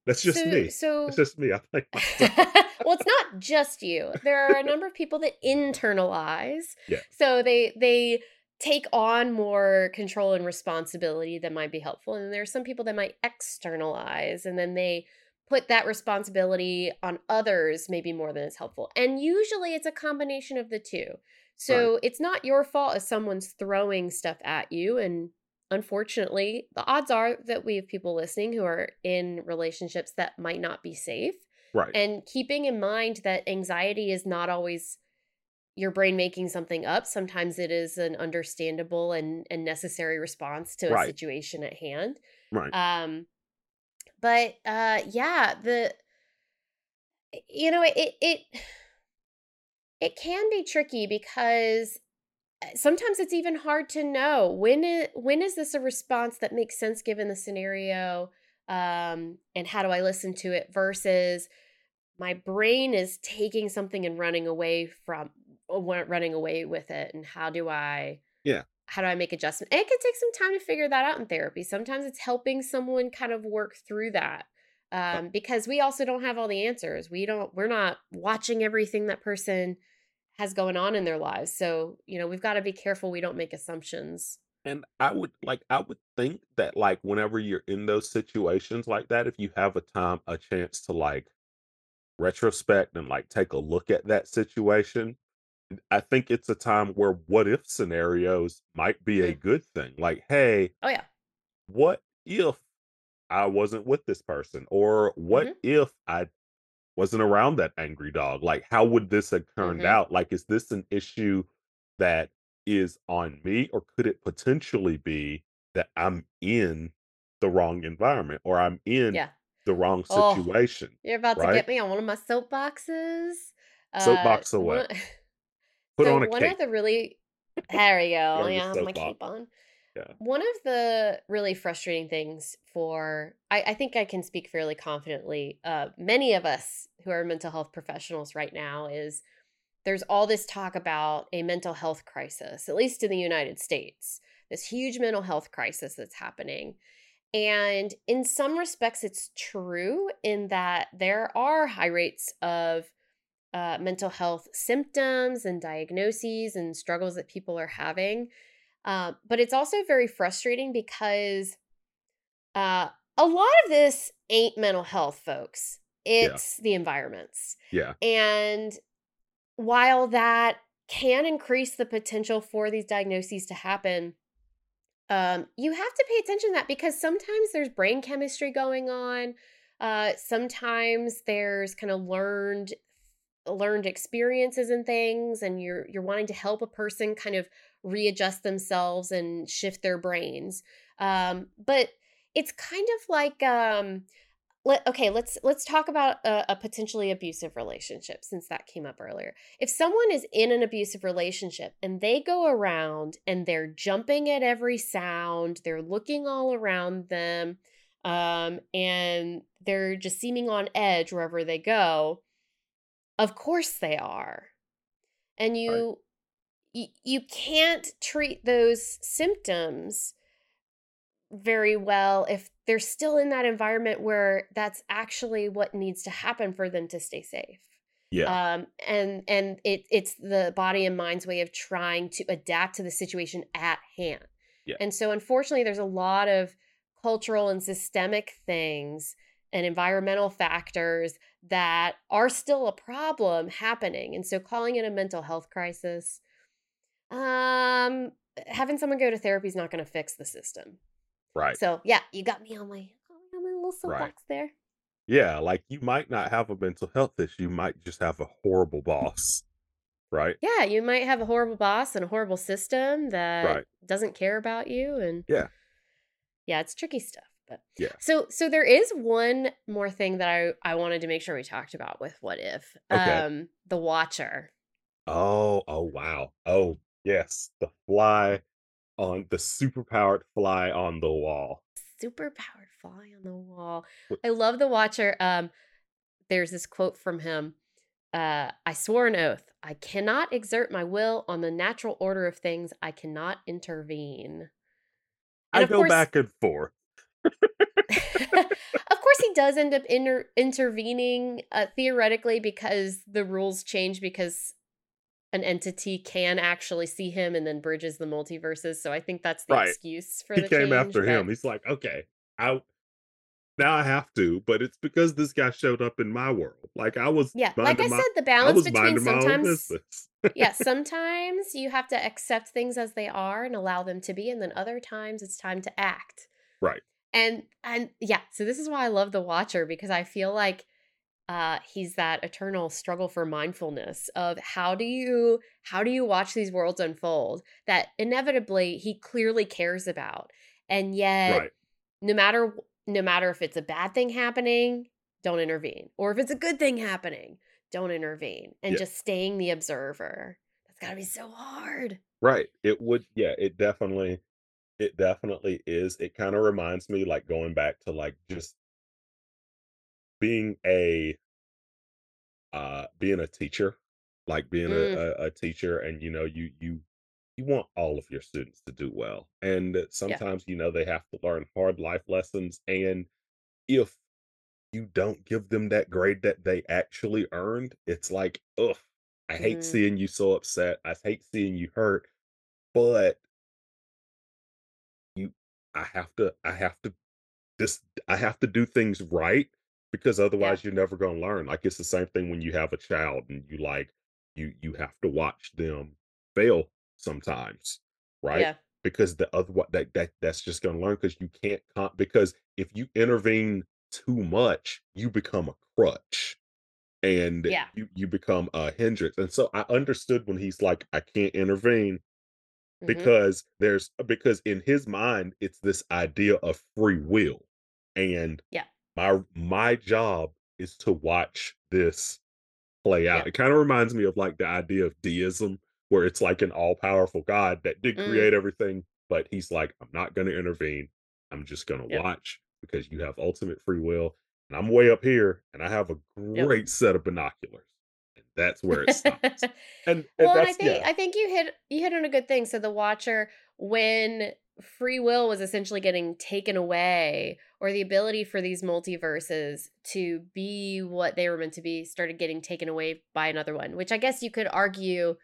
That's just so me. so That's just me. I myself. (laughs) well, it's not just you. There are a number of people that internalize. (laughs) Yeah. So they they take on more control and responsibility that might be helpful. And there are some people that might externalize and then they put that responsibility on others maybe more than is helpful. And usually it's a combination of the two. Right. So it's not your fault if someone's throwing stuff at you and unfortunately, the odds are that we have people listening who are in relationships that might not be safe Right. and keeping in mind that anxiety is not always your brain making something up sometimes it is an understandable and, and necessary response to a Right. situation at hand Right. um but uh yeah the you know it it it can be tricky because sometimes it's even hard to know when is, when is this a response that makes sense given the scenario um and how do i listen to it versus my brain is taking something and running away from running away with it and how do I Yeah. how do I make adjustment? And it can take some time to figure that out in therapy. Sometimes it's helping someone kind of work through that. Um, because we also don't have all the answers. We don't we're not watching everything that person has going on in their lives. So, you know, we've got to be careful we don't make assumptions. And I would like I would think that like whenever you're in those situations like that, if you have a time a chance to like retrospect and like take a look at that situation, I think it's a time where what if scenarios might be a Mm. good thing. Like, hey, Oh yeah. what if I wasn't with this person? Or what Mhm. if I wasn't around that angry dog? Like, how would this have turned Mhm. out? Like, is this an issue that is on me, or could it potentially be that I'm in the wrong environment or I'm in Yeah. the wrong Oh, situation, you're about to get me on one of my soapboxes. Uh Soapbox one away. Put so on a one of the really (laughs) there we go. Yeah, I have my cape on. Yeah. One of the really frustrating things for, I, I think I can speak fairly confidently, uh, many of us who are mental health professionals right now is there's all this talk about a mental health crisis, at least in the United States, this huge mental health crisis that's happening. And in some respects, it's true in that there are high rates of uh, mental health symptoms and diagnoses and struggles that people are having. Uh, but it's also very frustrating because uh, a lot of this ain't mental health, folks. Yeah. It's the environments. Yeah. And while that can increase the potential for these diagnoses to happen, um, you have to pay attention to that because sometimes there's brain chemistry going on. Uh, sometimes there's kind of learned learned experiences and things, and you're you're wanting to help a person kind of readjust themselves and shift their brains. Um, but it's kind of like um, let okay let's let's talk about a, a potentially abusive relationship since that came up earlier if someone is in an abusive relationship and they go around and they're jumping at every sound they're looking all around them um, and they're just seeming on edge wherever they go of course they are and Right. you you, you can't treat those symptoms very well if they're still in that environment where that's actually what needs to happen for them to stay safe Yeah. um and and it it's the body and mind's way of trying to adapt to the situation at hand Yeah. and so unfortunately there's a lot of cultural and systemic things and environmental factors that are still a problem happening and so calling it a mental health crisis um having someone go to therapy is not going to fix the system Right. so yeah, you got me on my on my little Right. soapbox there. Yeah. Like you might not have a mental health issue, you might just have a horrible boss. Right. Yeah, you might have a horrible boss and a horrible system that Right. doesn't care about you, and Yeah. yeah, it's tricky stuff. But Yeah. so so there is one more thing that I I wanted to make sure we talked about with what if Okay. um the Watcher. Oh, oh wow. Oh, yes. The fly on the superpowered fly on the wall. super powered fly on the wall. I love the Watcher. Um, there's this quote from him. Uh, I swore an oath. I cannot exert my will on the natural order of things. I cannot intervene. And I go course, back and forth. Of course, he does end up inter- intervening uh, theoretically because the rules change because an entity can actually see him and then bridges the multiverses. So I think that's the Right. excuse for He the came change. after But him. He's like, okay, I now I have to, but it's because this guy showed up in my world. Like I was yeah, like I my said, the balance between minding my own sometimes yeah, (laughs) sometimes you have to accept things as they are and allow them to be, and then other times it's time to act. Right. And and yeah, so this is why I love the Watcher because I feel like uh he's that eternal struggle for mindfulness of how do you how do you watch these worlds unfold that inevitably he clearly cares about. And yet Right. no matter no matter if it's a bad thing happening, don't intervene. Or if it's a good thing happening, don't intervene. And Yeah. just staying the observer. That's gotta be so hard. Right. It would yeah, it definitely it definitely is. It kind of reminds me like going back to like just being a uh being a teacher like being a, Mm, a, a teacher and you know you you you want all of your students to do well and yeah. sometimes you know they have to learn hard life lessons and if you don't give them that grade that they actually earned it's like ugh i hate Mm, seeing you so upset i hate seeing you hurt but i have to i have to this I have to do things right because yeah. otherwise you're never going to learn. Like it's the same thing when you have a child and you like you you have to watch them fail sometimes, right? Yeah. Because the other what that that that's just going to learn because you can't con- because if you intervene too much, you become a crutch and Yeah. you you become a hindrance. And so I understood when he's like I can't intervene Mhm. because there's because in his mind it's this idea of free will and Yeah. my my job is to watch this play out Yep. it kind of reminds me of like the idea of deism where it's like an all-powerful god that did Mm, create everything but he's like i'm not going to intervene i'm just going to yep. watch because you have ultimate free will and i'm way up here and i have a Yep. great set of binoculars that's where it stops (laughs) and, and Well, and I think yeah I think you hit you hit on a good thing. So the watcher, when free will was essentially getting taken away, or the ability for these multiverses to be what they were meant to be, started getting taken away by another one. Which I guess you could argue,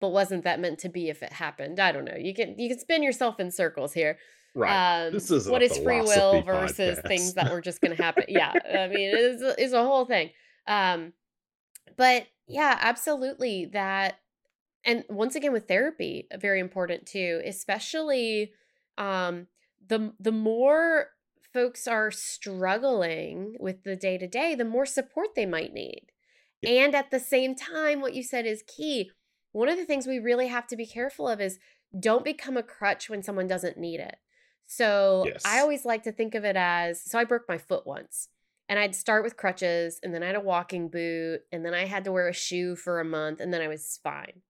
but wasn't that meant to be if it happened? I don't know. You can you can spin yourself in circles here. right this Um, isn't a what is free will philosophy versus things that were just going to happen? Yeah, I mean, it is a- is a whole thing. Um, but yeah, absolutely that and once again with therapy, uh, very important too, especially um the the more folks are struggling with the day to day, the more support they might need. yeah And at the same time, what you said is key. One of the things we really have to be careful of is don't become a crutch when someone doesn't need it. So I always like to think of it as so I broke my foot once and I'd start with crutches and then I had a walking boot and then I had to wear a shoe for a month and then I was fine.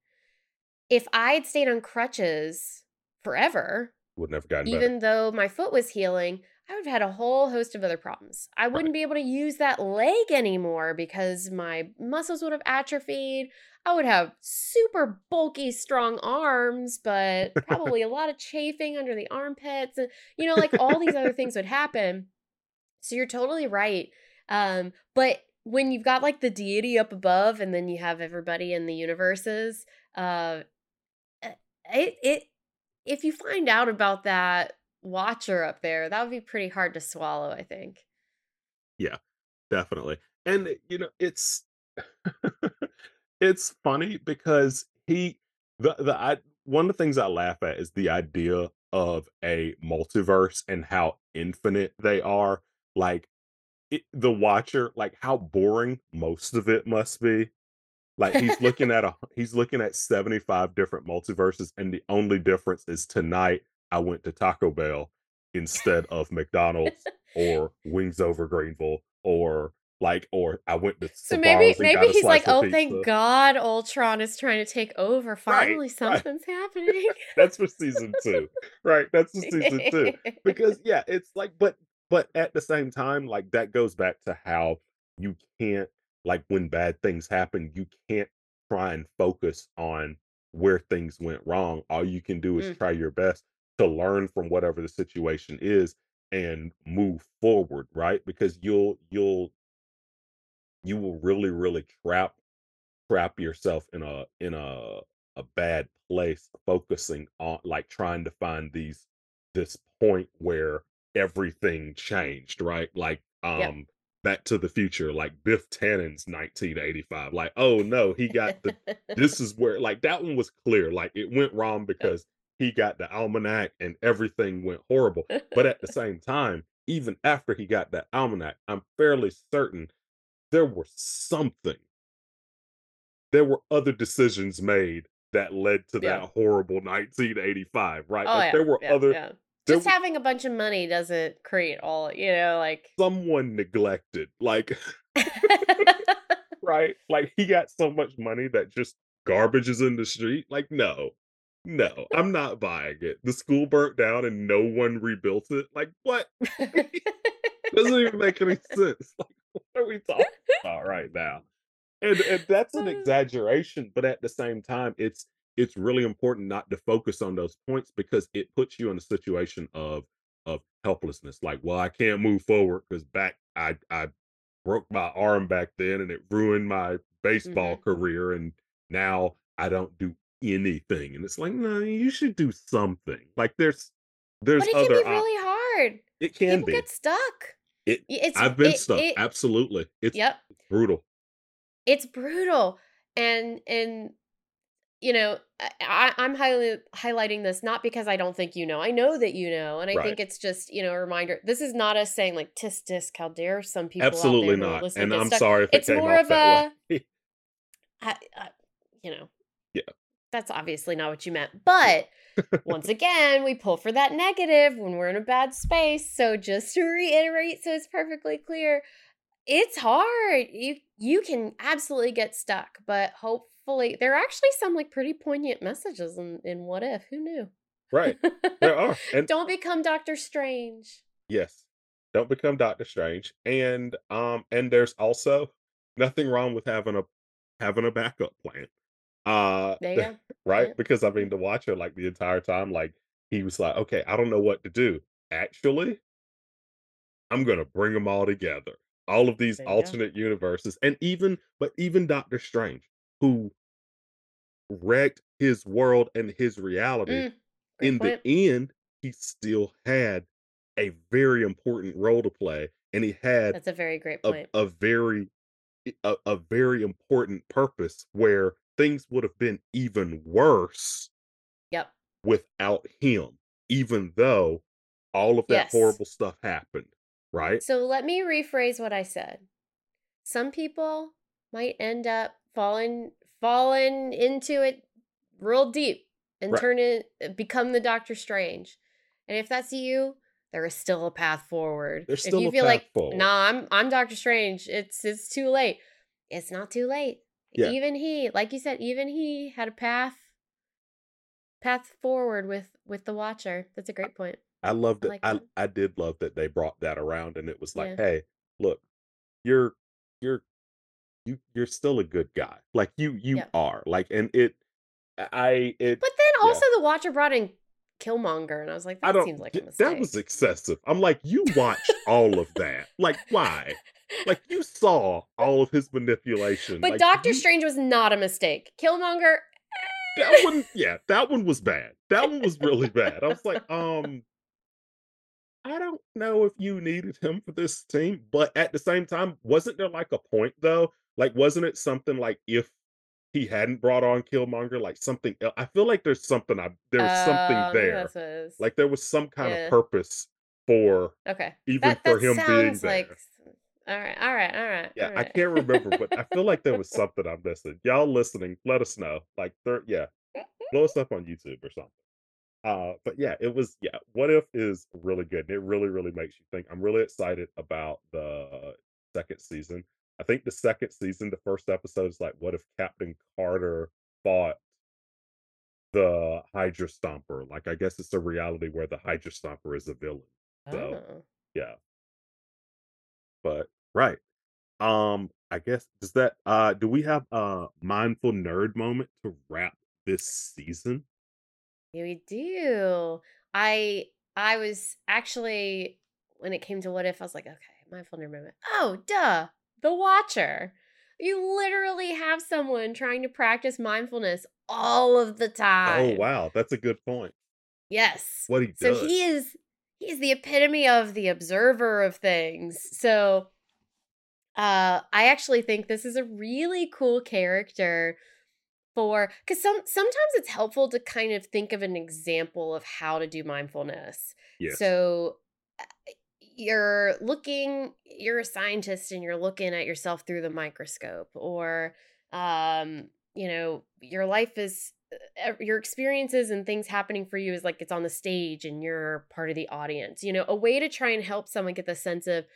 If I had stayed on crutches forever, Would never gotten better. even though my foot was healing, I would have had a whole host of other problems. I wouldn't be able to use that leg anymore because my muscles would have atrophied. I would have super bulky, strong arms, but (laughs) probably a lot of chafing under the armpits. And, you know, like all these other things would happen. So you're totally right. Um, but when you've got like the deity up above and then you have everybody in the universes, uh, uh, it, it, if you find out about that watcher up there, that would be pretty hard to swallow, I think. Yeah, definitely. And, you know, it's (laughs) it's funny because he the the I one of the things I laugh at is the idea of a multiverse and how infinite they are. Like it, the watcher, like how boring most of it must be. Like he's looking (laughs) at a he's looking at 75 different multiverses, and the only difference is tonight I went to Taco Bell instead of McDonald's or (laughs) Wings Over Greenville or like or I went to So maybe maybe he's like, "Oh, thank. God Ultron is trying to take over. Finally right. something's (laughs) happening." That's for season two. Right. That's for season two. Because yeah, it's like, but but at the same time, like that goes back to how you can't like when bad things happen, you can't try and focus on where things went wrong. All you can do is Mm, try your best to learn from whatever the situation is and move forward, right? Because you'll you'll you will really, really trap trap yourself in a in a a bad place focusing on like trying to find these this point where everything changed right like yep. um back to the future like biff tannen's 1985 like oh no he got the (laughs) this is where like that one was clear like it went wrong because he got the almanac and everything went horrible (laughs) but at the same time even after he got that almanac i'm fairly certain there were something there were other decisions made that led to that horrible 1985, right? Oh Like yeah. there were Yeah. other Yeah. there Just having a bunch of money doesn't create all, you know, like someone neglected, like (laughs) right? Like he got so much money that just garbage is in the street. Like, no, no, I'm not buying it. The school burnt down and no one rebuilt it. Like, what? (laughs) Doesn't even make any (laughs) sense. Like, what are we talking about right now? and, and that's an uh. exaggeration, but at the same time, it's it's really important not to focus on those points because it puts you in a situation of of helplessness. Like, well, I can't move forward because back I I broke my arm back then and it ruined my baseball Mhm. career and now I don't do anything. And it's like, no, you should do something. Like there's there's But it can other be op- really hard. it can People be. get stuck. It It's I've been it, stuck. it- Absolutely. It's Yep. brutal. it's brutal and and you know I, i'm highly highlighting this not because i don't think you know i know that you know and i Right. think it's just you know a reminder this is not us saying like tis disc how dare some people Absolutely not. And I'm stuck. sorry if it's it came more off of that a. (laughs) I, I, you know Yeah. that's obviously not what you meant but (laughs) once again we pull for that negative when we're in a bad space so just to reiterate so it's perfectly clear it's hard you you can absolutely get stuck but there are actually some like pretty poignant messages in, in what if who knew right. (laughs) There are. And don't become doctor strange Yes. Don't become Doctor Strange. And um and there's also nothing wrong with having a having a backup plan. Uh there you go right? Yeah. Because I mean the watcher like the entire time like he was like, "Okay, I don't know what to do." Actually, I'm going to bring them all together. All of these you go. alternate universes and even but even Doctor Strange who wrecked his world and his reality Mm, in point. the end, he still had a very important role to play, and he had that's a very great a, point a very a, a very important purpose where things would have been even worse yep without him, even though all of that Yes. horrible stuff happened. Right? So let me rephrase what I said. Some people might end up falling fallen into it real deep and Right. turn it uh, become the Doctor Strange. And if that's you, there is still a path forward. There's if still you a feel path like, forward. nah, I'm I'm Doctor Strange. It's it's too late. It's not too late. Yeah. Even he, like you said, even he had a path path forward with with the Watcher. That's a great point. I loved I it. like I. I did love that they brought that around and it was like, Yeah. hey, look, you're you're you you're still a good guy. Like you you Yep. are. Like and it I it But then Yeah. also the Watcher brought in Killmonger, and I was like, I that don't seems like a mistake. that was excessive. I'm like, you watched all of that. Like why? Like you saw all of his manipulation. but like, Doctor you- Strange was not a mistake. Killmonger, that one, yeah, that one was bad. That one was really bad. I was like, (laughs) um, I don't know if you needed him for this team, but at the same time, wasn't there like a point though? Like, wasn't it something like if he hadn't brought on Killmonger, like something else? I feel like there's something I there's Oh, something maybe there. That's what it is. Like there was some kind Yeah. of purpose for okay, even that, for that him being sounds there. like. All right, all right, all right. Yeah, all I can't remember, but I feel like there was (laughs) something I'm missing. Y'all listening, let us know. Like, there, yeah, blow us up on YouTube or something. Uh, but yeah, it was yeah. What if is really good. and It really, really makes you think. I'm really excited about the second season. I think the second season, the first episode is like, what if Captain Carter fought the Hydra Stomper? Like, I guess it's a reality where the Hydra Stomper is a villain. So Oh. yeah. But right. Um, I guess does that uh do we have a mindful nerd moment to wrap this season? Yeah, we do. I I was actually when it came to what if I was like, okay, mindful nerd moment. Oh, duh, the Watcher. You literally have someone trying to practice mindfulness all of the time. Oh wow, that's a good point. Yes. What he does. So he is he's the epitome of the observer of things. So uh I actually think this is a really cool character for cuz some sometimes it's helpful to kind of think of an example of how to do mindfulness. yes. So you're looking you're a scientist and you're looking at yourself through the microscope or um you know your life is uh, your experiences and things happening for you is like it's on the stage and you're part of the audience. You know, a way to try and help someone get the sense of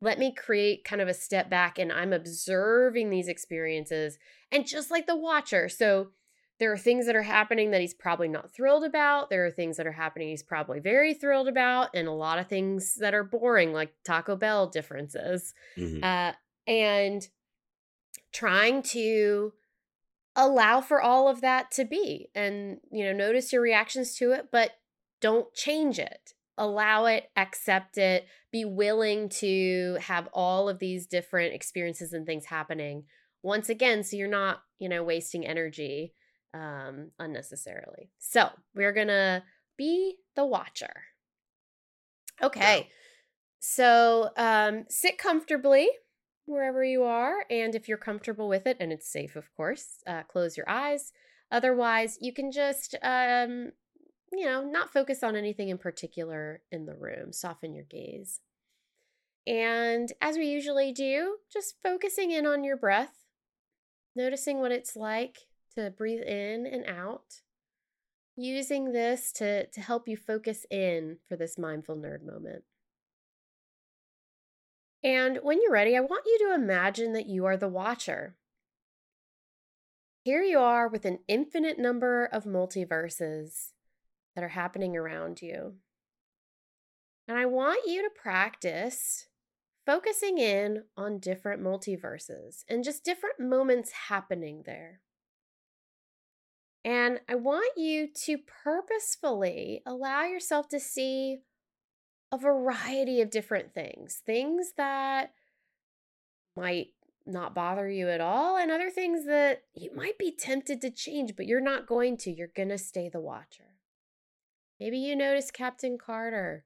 let me create kind of a step back and I'm observing these experiences and just like the watcher. So there are things that are happening that he's probably not thrilled about. There are things that are happening he's probably very thrilled about, and a lot of things that are boring, like Taco Bell differences. Mhm. Uh, and trying to allow for all of that to be and you know notice your reactions to it but don't change it allow it accept it be willing to have all of these different experiences and things happening once again so you're not you know wasting energy um unnecessarily so we're gonna be the watcher okay so um sit comfortably wherever you are. And if you're comfortable with it, and it's safe, of course, uh, close your eyes. Otherwise, you can just, um, you know, not focus on anything in particular in the room, soften your gaze. And as we usually do, just focusing in on your breath, noticing what it's like to breathe in and out, using this to, to help you focus in for this mindful nerd moment. And when you're ready, I want you to imagine that you are the watcher. Here you are with an infinite number of multiverses that are happening around you. And I want you to practice focusing in on different multiverses and just different moments happening there. And I want you to purposefully allow yourself to see a variety of different things. Things that might not bother you at all, and other things that you might be tempted to change, but you're not going to. You're going to stay the watcher. Maybe you notice Captain Carter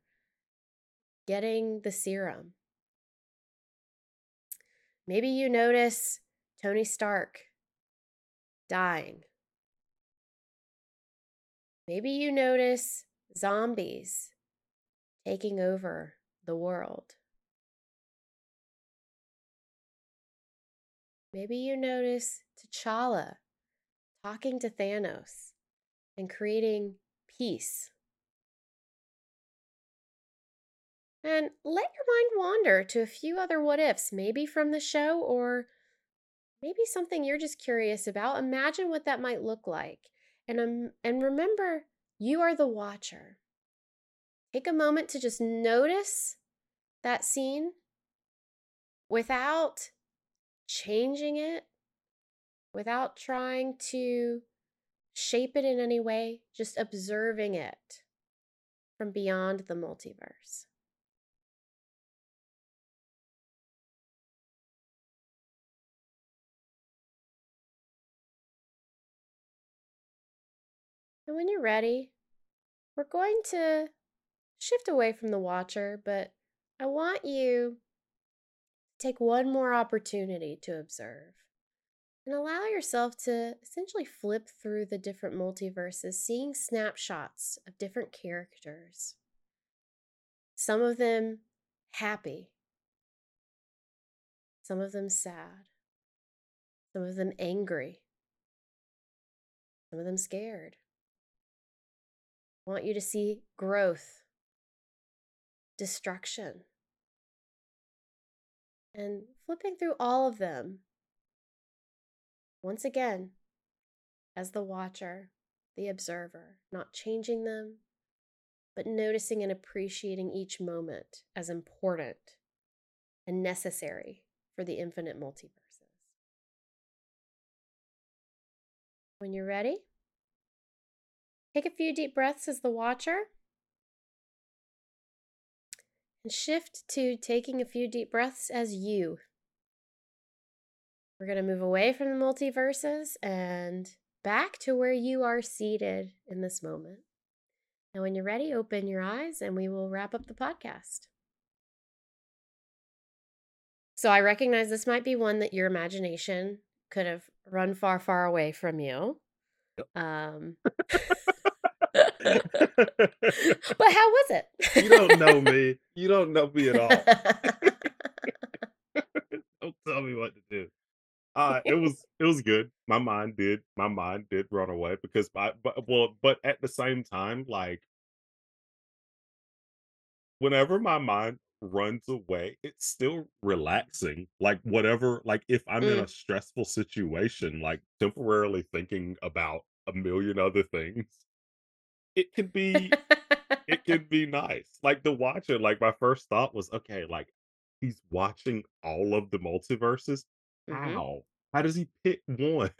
getting the serum. Maybe you notice Tony Stark dying. Maybe you notice zombies taking over the world. Maybe you notice T'Challa talking to Thanos and creating peace. And let your mind wander to a few other what ifs, maybe from the show or maybe something you're just curious about. Imagine what that might look like. And, um, and remember, you are the watcher. Take a moment to just notice that scene without changing it, without trying to shape it in any way, just observing it from beyond the multiverse. And when you're ready, we're going to shift away from the watcher, but I want you to take one more opportunity to observe and allow yourself to essentially flip through the different multiverses, seeing snapshots of different characters. Some of them happy, some of them sad, some of them angry, some of them scared. Want you to see growth destruction. And flipping through all of them, once again, as the watcher, the observer, not changing them, but noticing and appreciating each moment as important and necessary for the infinite multiverses. When you're ready, take a few deep breaths as the watcher and shift to taking a few deep breaths as you. We're going to move away from the multiverses and back to where you are seated in this moment. Now, when you're ready, open your eyes and we will wrap up the podcast. So, I recognize this might be one that your imagination could have run far, far away from you. Um, (laughs) but how was it? you don't know (laughs) me. You don't know me at all. (laughs) don't tell me what to do. Uh, it was it was good. My mind did my mind did run away because I but well, but at the same time, like whenever my mind runs away, it's still relaxing. Like whatever, like if I'm in Mm. a stressful situation, like temporarily thinking about a million other things, it could be it (laughs) could be nice. Like the watcher, like my first thought was, okay, like he's watching all of the multiverses. Mhm. How? how does he pick (laughs) one?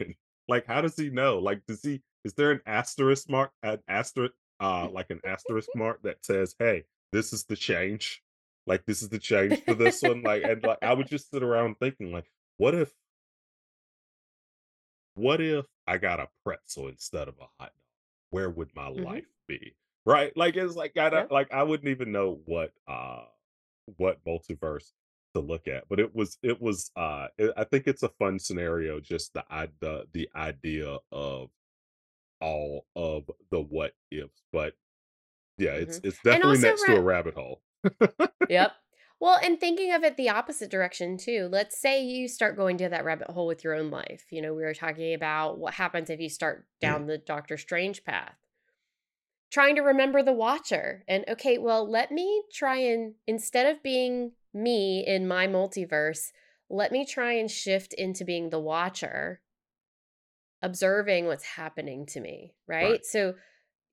like, how does he know? Like, does he is there an asterisk mark, an asterisk, uh, like an asterisk mark that says, "Hey, this is the change." Like this is the change for this one. Like, and like I would just sit (laughs) around thinking, like, what if, what if I got a pretzel instead of a hot dog? Where would my hmm life be? Right? Like it's like I Yeah. like I wouldn't even know what uh what multiverse to look at. But it was it was uh it, I think it's a fun scenario, just the i the the idea of all of the what ifs. But yeah, hmm it's it's definitely next to a rabbit hole. Yep. Well, and thinking of it the opposite direction too. Let's say you start going down that rabbit hole with your own life. You know, we were talking about what happens if you start down the Doctor Strange path. Trying to remember the Watcher. And okay, well, let me try and instead of being me in my multiverse, let me try and shift into being the Watcher, observing what's happening to me, Right. right? So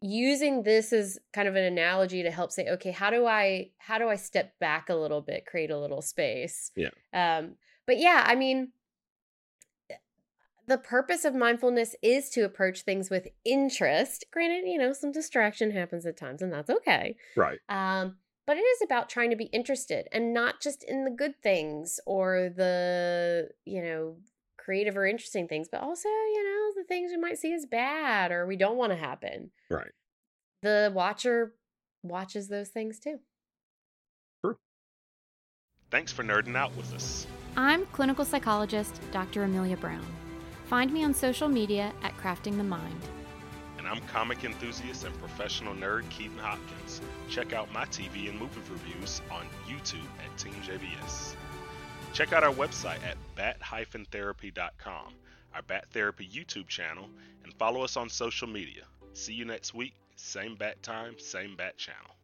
using this as kind of an analogy to help say okay how do i how do i step back a little bit create a little space Yeah. um but yeah i mean the purpose of mindfulness is to approach things with interest granted you know some distraction happens at times and that's okay Right. um but it is about trying to be interested and not just in the good things or the you know creative or interesting things but also you know the things we might see as bad or we don't want to happen Right. the watcher watches those things too. True. Thanks for nerding out with us. I'm clinical psychologist Dr. Amelia Brown. Find me on social media at Crafting the Mind. And I'm comic enthusiast and professional nerd Keaton Hopkins. Check out my TV and movie reviews on YouTube at Team JBS. Check out our website at bat-therapy.com, our Bat Therapy YouTube channel, and follow us on social media. See you next week, same bat time, same bat channel.